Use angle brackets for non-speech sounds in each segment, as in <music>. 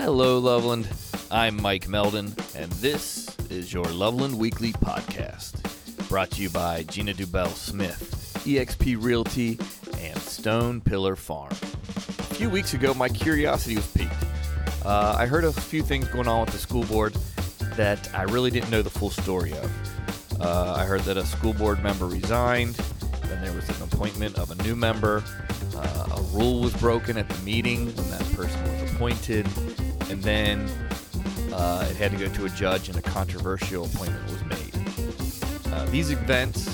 Hello, Loveland. I'm Mike Meldon, and this is your Loveland Weekly Podcast, brought to you by Gina Dubell Smith, eXp Realty, and Stone Pillar Farm. A few weeks ago, my curiosity was piqued. Uh, I heard a few things going on with the school board that I really didn't know the full story of. Uh, I heard that a school board member resigned, then there was an appointment of a new member, uh, a rule was broken at the meeting when that person was appointed, and then uh, it had to go to a judge and a controversial appointment was made. Uh, these events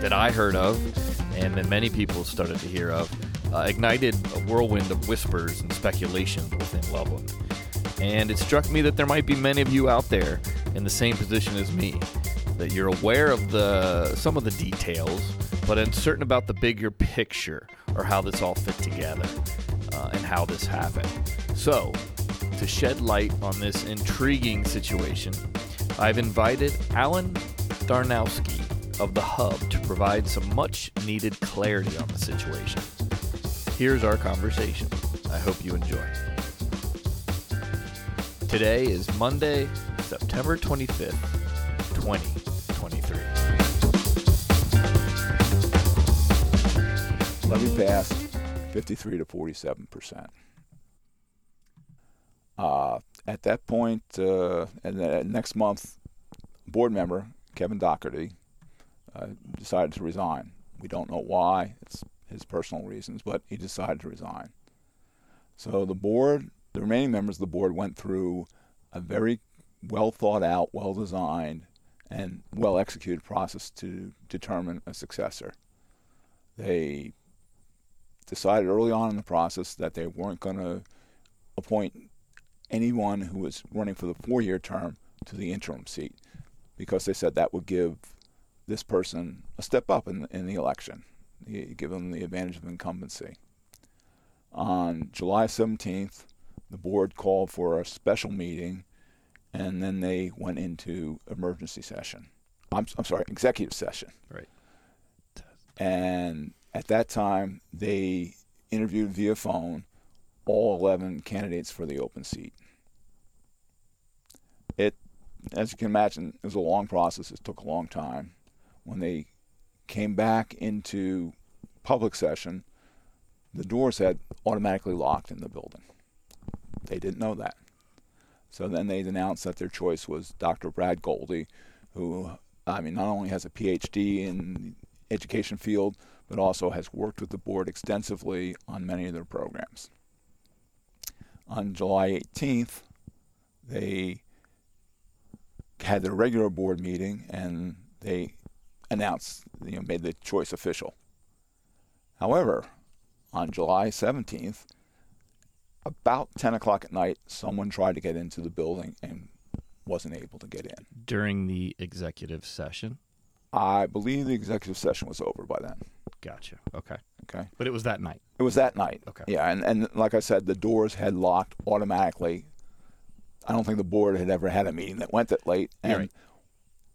that I heard of, and that many people started to hear of, uh, ignited a whirlwind of whispers and speculation within Loveland. And it struck me that there might be many of you out there in the same position as me, that you're aware of the some of the details, but uncertain about the bigger picture or how this all fit together uh, and how this happened. So, to shed light on this intriguing situation, I've invited Alan Darnowsky of the Hub to provide some much needed clarity on the situation. Here's our conversation. I hope you enjoy. Today is Monday, September 25th, 2023. Let me pass 53 to 47 percent. Uh, at that point, uh, and then next month, board member Kevin Doherty uh, decided to resign. We don't know why; it's his personal reasons, but he decided to resign. So the board, the remaining members of the board, went through a very well thought out, well designed, and well executed process to determine a successor. They decided early on in the process that they weren't going to appoint anyone who was running for the four year term to the interim seat because they said that would give this person a step up in, in the election, give them the advantage of incumbency. On July 17th, the board called for a special meeting and then they went into emergency session. I'm, I'm sorry, executive session. Right. And at that time, they interviewed via phone all 11 candidates for the open seat. It, as you can imagine, it was a long process. It took a long time. When they came back into public session, the doors had automatically locked in the building. They didn't know that. So then they announced that their choice was Dr. Brad Goldie, who, I mean, not only has a PhD in education field, but also has worked with the board extensively on many of their programs. On July 18th, they had their regular board meeting and they announced, you know, made the choice official. However, on July 17th, about 10 o'clock at night, someone tried to get into the building and wasn't able to get in. During the executive session? I believe the executive session was over by then. Gotcha. Okay. Okay. But it was that night. It was that night. Okay. Yeah, and, and like I said, the doors had locked automatically. I don't think the board had ever had a meeting that went that late. And right.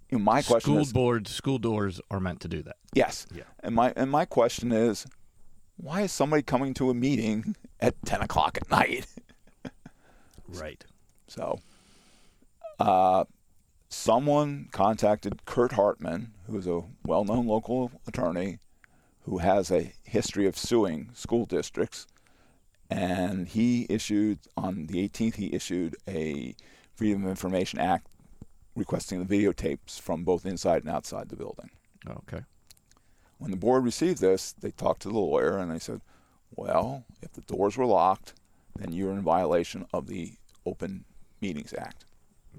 you know, my question school is boards, school doors are meant to do that. yes. Yeah. And my and my question is, why is somebody coming to a meeting at ten o'clock at night? <laughs> Right. So, uh, someone contacted Kurt Hartman, who is a well known local attorney who has a history of suing school districts. And he issued, on the 18th, he issued a Freedom of Information Act requesting the videotapes from both inside and outside the building. Okay. When the board received this, they talked to the lawyer and they said, well, if the doors were locked, then you're in violation of the Open Meetings Act.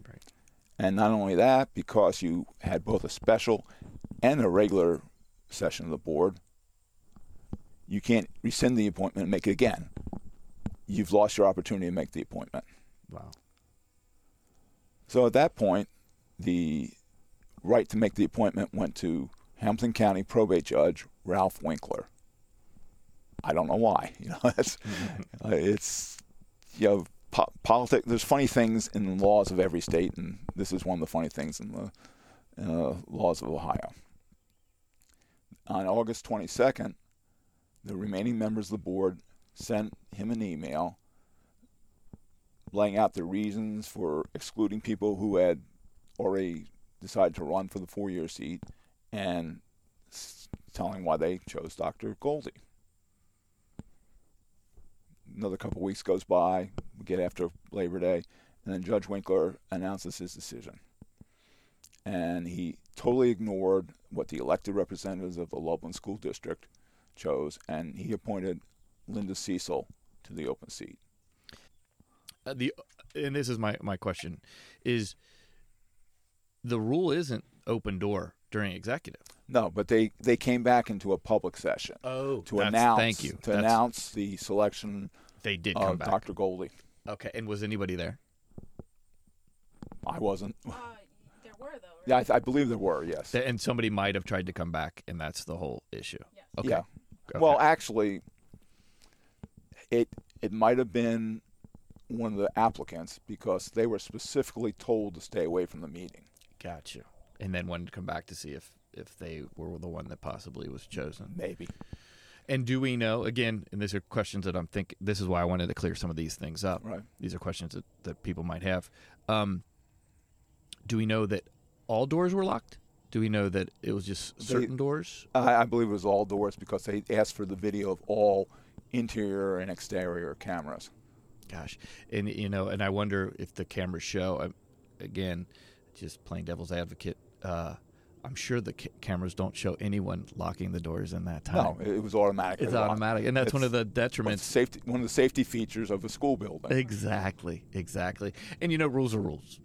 Right. And not only that, because you had both a special and a regular session of the board, you can't rescind the appointment and make it again. You've lost your opportunity to make the appointment. Wow. So at that point, the right to make the appointment went to Hamilton County probate judge Ralph Winkler. I don't know why. <laughs> You know, it's, <laughs> uh, it's you know, po- politics. There's funny things in the laws of every state, and this is one of the funny things in the uh, laws of Ohio. On August 22nd, the remaining members of the board sent him an email laying out the reasons for excluding people who had already decided to run for the four-year seat, and telling why they chose Dr. Goldie. Another couple weeks goes by. We get after Labor Day, and then Judge Winkler announces his decision. And he totally ignored what the elected representatives of the Loveland School District chose, and he appointed Linda Cecil to the open seat. Uh, the and this is my my question is the rule isn't open door during executive. No, but they, they came back into a public session Oh, to announce Thank you. to That's- announce the selection they did come back. Dr. Goldie. Okay, and was anybody there? I wasn't. Uh, there were though. Right? Yeah, I, I believe there were. Yes. And somebody might have tried to come back, and that's the whole issue. Yes. Okay. Yeah. Okay. Well, actually, it it might have been one of the applicants because they were specifically told to stay away from the meeting. Gotcha. And then wanted to come back to see if if they were the one that possibly was chosen. Maybe. And do we know again? And these are questions that I'm thinking. This is why I wanted to clear some of these things up. Right. These are questions that, that people might have. Um, do we know that all doors were locked? Do we know that it was just They- certain doors? I, I believe it was all doors because they asked for the video of all interior and exterior cameras. Gosh, and you know, and I wonder if the cameras show. um, Again, just playing devil's advocate. Uh, I'm sure the ca- cameras don't show anyone locking the doors in that time. No, it, was automatic. it's automatic, and that's one of the One of the detriments. safety, one of the safety features of a school building. Exactly, exactly. And you know, rules are rules.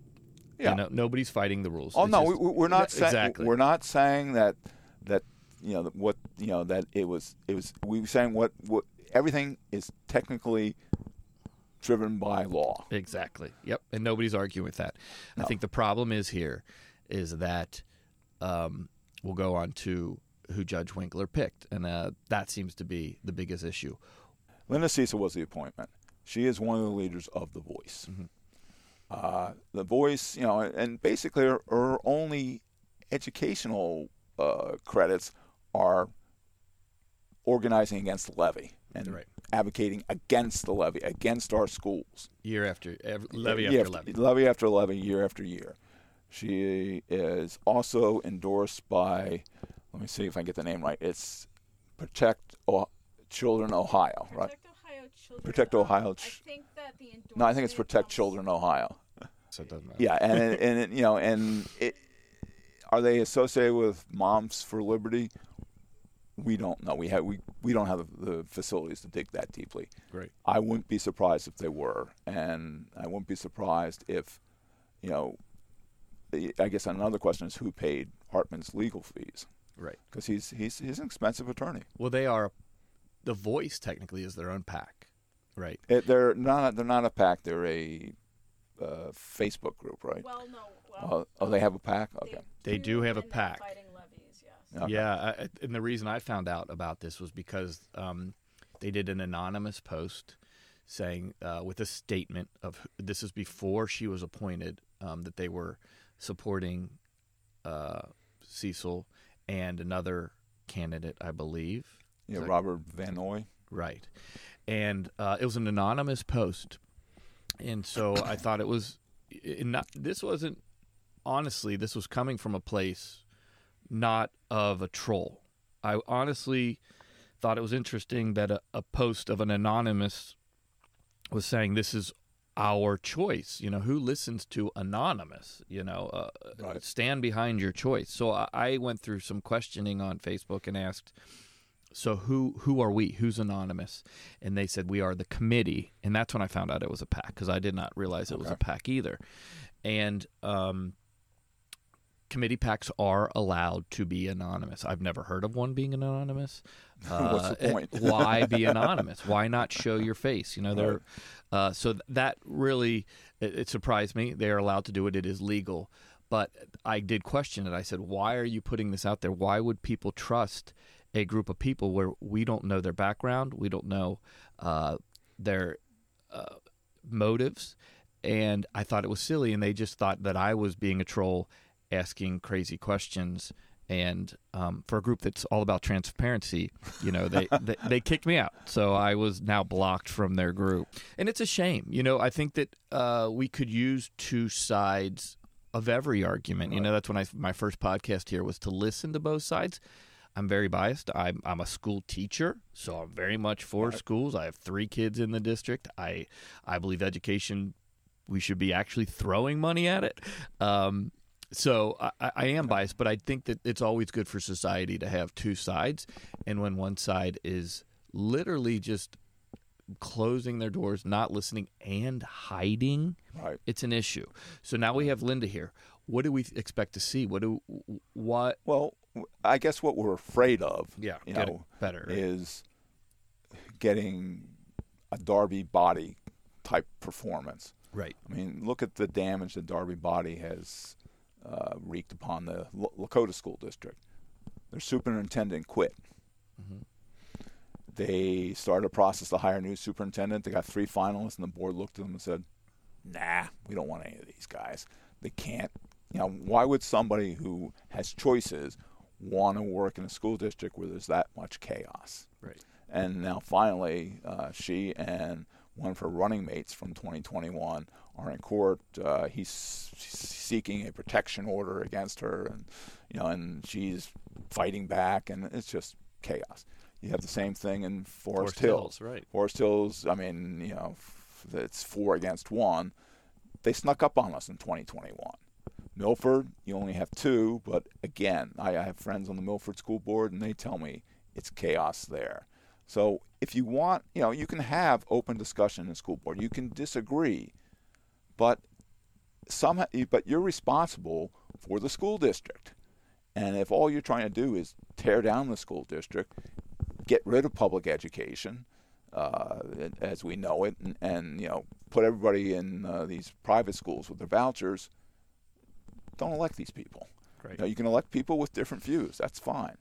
Yeah. You know, nobody's fighting the rules. Oh It's no, just- we, we're not saying exactly. we're not saying that that you know what you know that it was it was we were saying what what everything is technically driven by law. Exactly. Yep. And nobody's arguing with that. I think the problem is here is that um, we'll go on to who Judge Winkler picked, and uh, that seems to be the biggest issue. Linda Cecil was the appointment. She is one of the leaders of the Voice. Mhm. Uh, the Voice, you know, and basically her, her only educational uh, credits are organizing against the levy and Right. advocating against the levy, against our schools. Year after every, levy year after levy. levy after levy, year after year. She is also endorsed by, let me see if I get the name right. It's Protect o- Children Ohio, right? Protect Ohio Children. Protect um, Ohio I think that the No, I think it's Protect comes- Children Ohio. So it doesn't matter. Yeah, and it, and it, you know, and it, are they associated with Moms for Liberty? We don't know. We have we, we don't have the, the facilities to dig that deeply. Great. I wouldn't be surprised if they were, and I wouldn't be surprised if, you know, I guess another question is who paid Hartman's legal fees Right. because he's he's he's an expensive attorney. Well, they are. The voice technically is their own PAC, right? It, they're not they're not a PAC. They're a uh, Facebook group, right? Well, no. Well, Oh, oh, they have a PAC. Okay. They do have a PAC. Fighting levies, yes. Okay. Yeah, I, and the reason I found out about this was because um, they did an anonymous post saying uh, with a statement of this is before she was appointed um, that they were supporting uh, Cecil and another candidate, I believe. Yeah, Robert Van Noy. Right. And uh, it was an anonymous post. And so I thought it was it not this wasn't honestly this was coming from a place not of a troll. I honestly thought it was interesting that a, a post of an anonymous was saying this is our choice. You know, who listens to anonymous? You know, uh, Right. stand behind your choice. So I, I went through some questioning on Facebook and asked, so who who are we? Who's anonymous? And they said we are the committee, and that's when I found out it was a PAC because I did not realize it was a PAC either. And um, committee PACs are allowed to be anonymous. I've never heard of one being anonymous. <laughs> What's the Uh, point? <laughs> why be <laughs> anonymous? Why not show your face? You know, they're uh, so that really it, it surprised me. They are allowed to do it. It is legal. But I did question it. I said, "Why are you putting this out there? Why would people trust a group of people where we don't know their background, we don't know uh, their uh, motives?" And I thought it was silly, and they just thought that I was being a troll, asking crazy questions and um, for a group that's all about transparency, you know, they, <laughs> they they kicked me out, so I was now blocked from their group, and it's a shame. You know, I think that uh, we could use two sides of every argument. You know, that's when I my first podcast here was to listen to both sides. I'm very biased. I'm I'm a school teacher, so I'm very much for schools. I have three kids in the district. I I believe education we should be actually throwing money at it. Um, so I, I am biased, but I think that it's always good for society to have two sides, and when one side is literally just closing their doors, not listening, and hiding, Right. it's an issue. So now we have Linda here. What do we expect to see? What do what? Well, I guess what we're afraid of, Yeah, you know, better. is getting a Darby Boddy type performance. right. I mean, look at the damage that Darby Boddy has uh, wreaked upon the L- Lakota School District. Their superintendent quit. Mm-hmm. They started a process to hire a new superintendent. They got three finalists, and the board looked at them and said, "Nah, we don't want any of these guys. They can't. You know, why would somebody who has choices want to work in a school district where there's that much chaos?" Right. And now finally, uh, she and one of her running mates from 2021 are in court. Uh, he's seeking a protection order against her, and you know, and she's fighting back, and it's just chaos. You have the same thing in Forest, Forest Hills. Hills, right. Forest Hills. I mean, you know, f- it's four against one. They snuck up on us in 2021. Milford, you only have two, but again, I, have friends on the Milford School Board, and they tell me it's chaos there. So if you want, you know, you can have open discussion in the school board. You can disagree, but somehow, but you're responsible for the school district. And if all you're trying to do is tear down the school district, get rid of public education uh, as we know it, and, and you know, put everybody in uh, these private schools with their vouchers, don't elect these people. Great. You, know, you can elect people with different views. That's fine.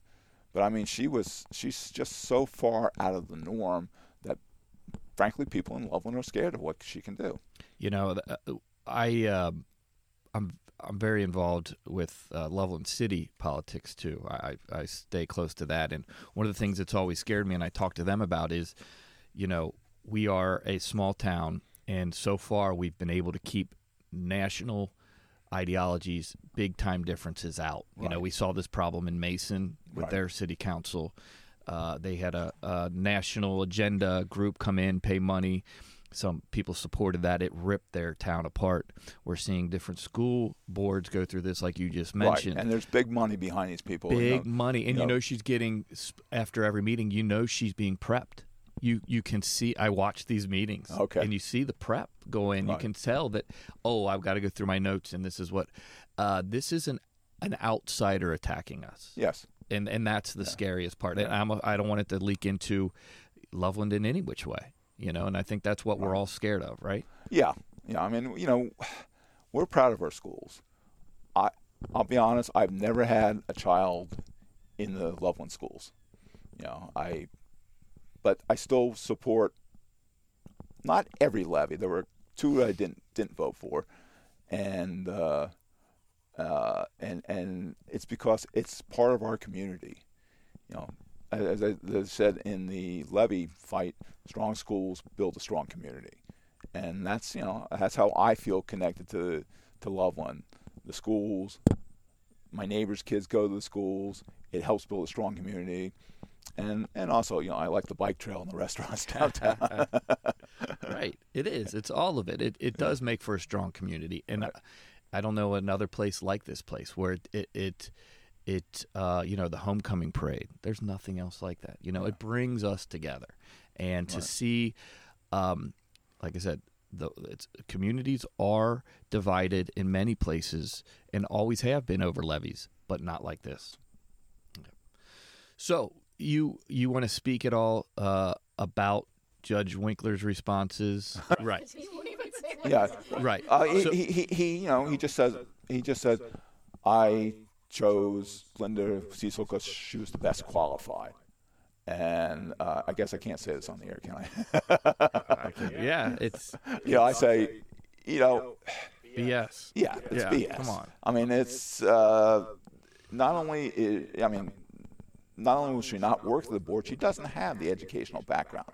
But I mean, she was she's just so far out of the norm that, frankly, people in Loveland are scared of what she can do. You know, uh, I um I'm I'm very involved with uh, Loveland City politics too. I, I I stay close to that, and one of the things that's always scared me, and I talk to them about, is, you know, we are a small town, and so far we've been able to keep national ideologies, big time differences out. You know, we saw this problem in Mason with Right. their city council. Uh, they had a, a national agenda group come in, pay money. Some people supported that. It ripped their town apart. We're seeing different school boards go through this, like you just mentioned. Right. And there's big money behind these people. you Big know. money, and you you know- know she's getting after every meeting. You know she's being prepped. You you can see. I watch these meetings, Okay. and you see the prep go in. You can tell that. Oh, I've got to go through my notes, and this is what. Uh, this is an an outsider attacking us, Yes. and and that's the scariest part. And I'm a, I don't want it to leak into Loveland in any which way, you know. And I think that's what we're all scared of, right? Yeah, yeah. I mean, you know, we're proud of our schools. I, I'll be honest. I've never had a child in the Loveland schools. You know, I, but I still support not every levy. There were two I didn't didn't vote for, and uh, uh, and and it's because it's part of our community. You know, as I, said in the levy fight, strong schools build a strong community and that's you know that's how I feel connected to to Loveland. The schools, my neighbors' kids go to the schools. It helps build a strong community, and and also you know I like the bike trail and the <laughs> restaurants downtown. <laughs> right. It is. It's all of it. It it does make for a strong community, and I, I don't know another place like this place where it it. it it uh, you know the homecoming parade there's nothing else like that you know it brings us together and to Right. see um, like i said the it's, communities are divided in many places and always have been over levies but not like this so you you want to speak at all uh, about judge winkler's responses <laughs> right He won't even say yeah, right uh, he, So- he, he he you know he just says he just said I chose Linda Cecil because she was the best qualified. And uh, I guess I can't say this on the air, can I? yeah it's <laughs> you know, I say, you know, bs Yeah, it's Yeah, BS. come on. I mean, it's uh, not only i I mean, not only will she not work for the board, she doesn't have the educational background.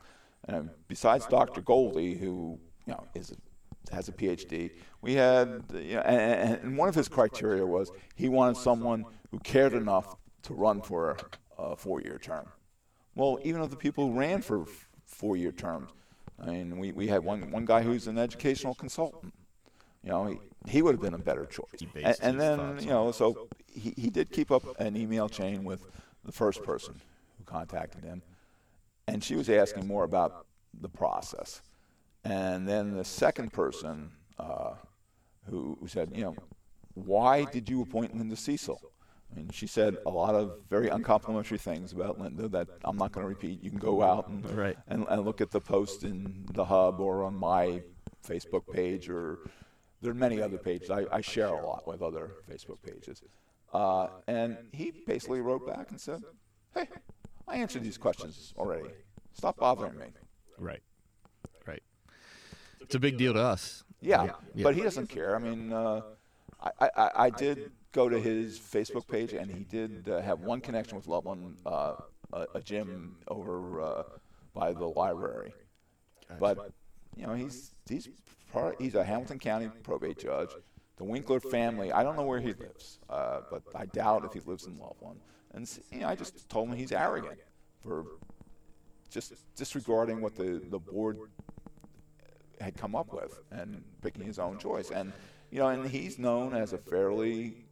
And uh, besides Dr. Goldie, who you know is has a PhD, we had you know, and, and one of his criteria was he wanted someone who cared enough to run for a four-year term. Well, even of the people who ran for four-year terms, I mean, we, we had one one guy who's an educational consultant. You know, he, he would have been a better choice. And, and then, you know, so he, he did keep up an email chain with the first person who contacted him, and she was asking more about the process. And then the second person uh, who, who said, you know, why did you appoint Linda Cecil? I mean, she said a lot of very uncomplimentary things about Linda that I'm not going to repeat. You can go out and, right. and, and look at the post in the hub or on my Facebook page, or there are many other pages. I, I share a lot with other Facebook pages. Uh, and he basically wrote back and said, "Hey, I answered these questions already. Stop bothering me." Right. Right. It's a big deal to us. Yeah, yeah. but he doesn't care. I mean, uh, I, I, I did go to his Facebook page, and he did uh, have one connection with Loveland, uh, a, a, gym over uh, by the library. But you know, he's he's part, he's a Hamilton County probate judge. The Winkler family, I don't know where he lives, uh, but I doubt if he lives in Loveland. And you know, I just told him he's arrogant for just disregarding what the, the board had come up with and picking his own choice. And you know, and he's known as a fairly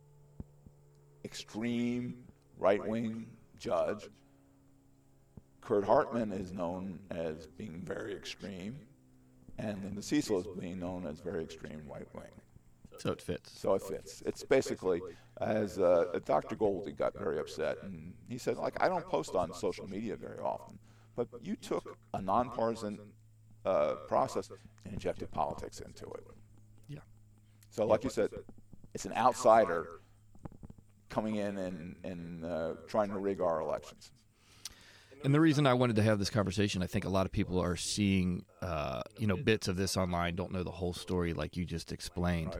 extreme right wing judge. Kurt Hartman is known as being very extreme, and Linda Cecil is being known as very extreme right wing. So it fits. So it fits. It's basically as uh, Dr. Goldie got very upset, and he said, like, I don't post on social media very often, but you took a nonpartisan uh, process and injected politics into it. Yeah. So, like you said, it's an outsider coming in and, and uh, trying to rig our elections. And the reason I wanted to have this conversation, I think a lot of people are seeing, uh, you know, bits of this online, don't know the whole story like you just explained.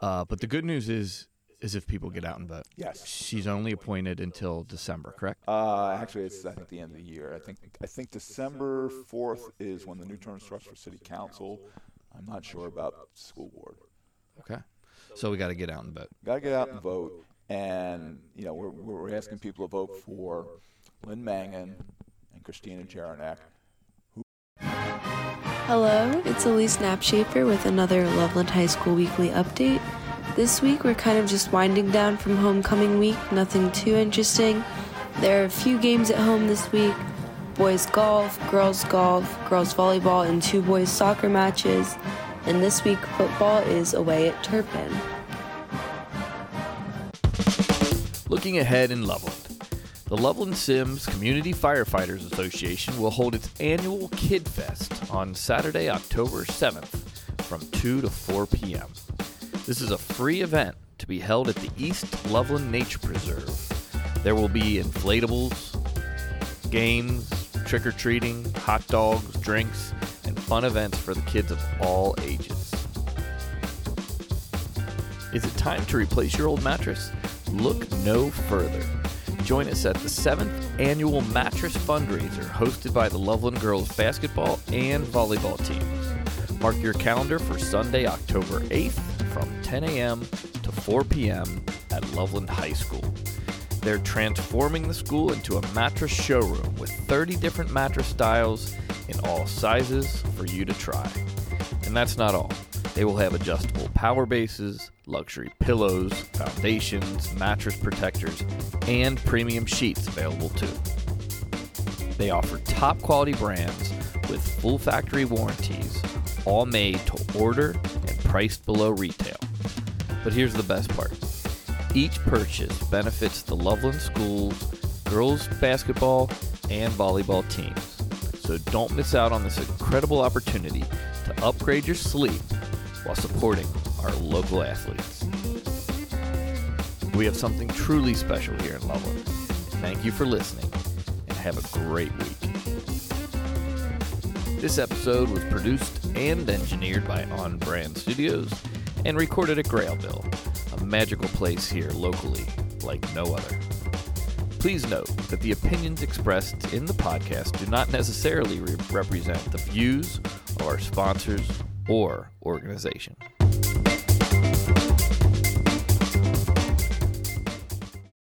Uh, but the good news is, is if people get out and vote. Yes. She's only appointed until December, correct? Uh, actually, it's I think the end of the year. I think I think December fourth is when the new term starts for city council. I'm not sure about school board. Okay. So we got to get out and vote. Got to get out and vote, and you know we're we're asking people to vote for Lynn Mangan and Christina Jaranek. Hello, it's Elise Knapshaper with another Loveland High School Weekly Update. This week we're kind of just winding down from homecoming week, nothing too interesting. There are a few games at home this week boys golf, girls golf, girls volleyball, and two boys soccer matches. And this week football is away at Turpin. Looking ahead in Loveland. The Loveland Symmes Community Firefighters Association will hold its annual Kid Fest on Saturday, October 7th from 2 to 4 p.m. This is a free event to be held at the East Loveland Nature Preserve. There will be inflatables, games, trick or treating, hot dogs, drinks, and fun events for the kids of all ages. Is it time to replace your old mattress? Look no further. Join us at the seventh annual mattress fundraiser hosted by the Loveland girls basketball and volleyball teams. Mark your calendar for Sunday, October 8th from 10 a.m. to 4 p.m. at Loveland High School. They're transforming the school into a mattress showroom with 30 different mattress styles in all sizes for you to try. And that's not all. They will have adjustable power bases, luxury pillows, foundations, mattress protectors, and premium sheets available too. They offer top quality brands with full factory warranties, all made to order and priced below retail. But here's the best part each purchase benefits the Loveland Schools, girls basketball, and volleyball teams. So don't miss out on this incredible opportunity to upgrade your sleep while supporting our local athletes. We have something truly special here in Loveland. Thank you for listening and have a great week. This episode was produced and engineered by On Brand Studios and recorded at Grailville, a magical place here locally like no other. Please note that the opinions expressed in the podcast do not necessarily re- represent the views of our sponsors or organization.